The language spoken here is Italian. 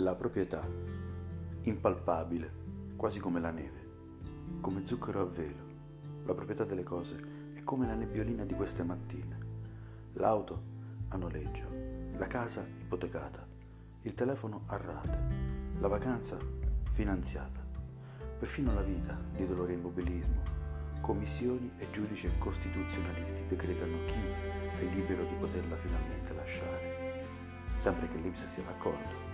La proprietà, impalpabile, quasi come la neve, come zucchero a velo. La proprietà delle cose è come la nebbiolina di queste mattine. L'auto a noleggio, la casa ipotecata, il telefono a rate, la vacanza finanziata, perfino la vita di dolore e immobilismo. Commissioni e giudici costituzionalisti decretano chi è libero di poterla finalmente lasciare, sempre che l'Ips sia d'accordo.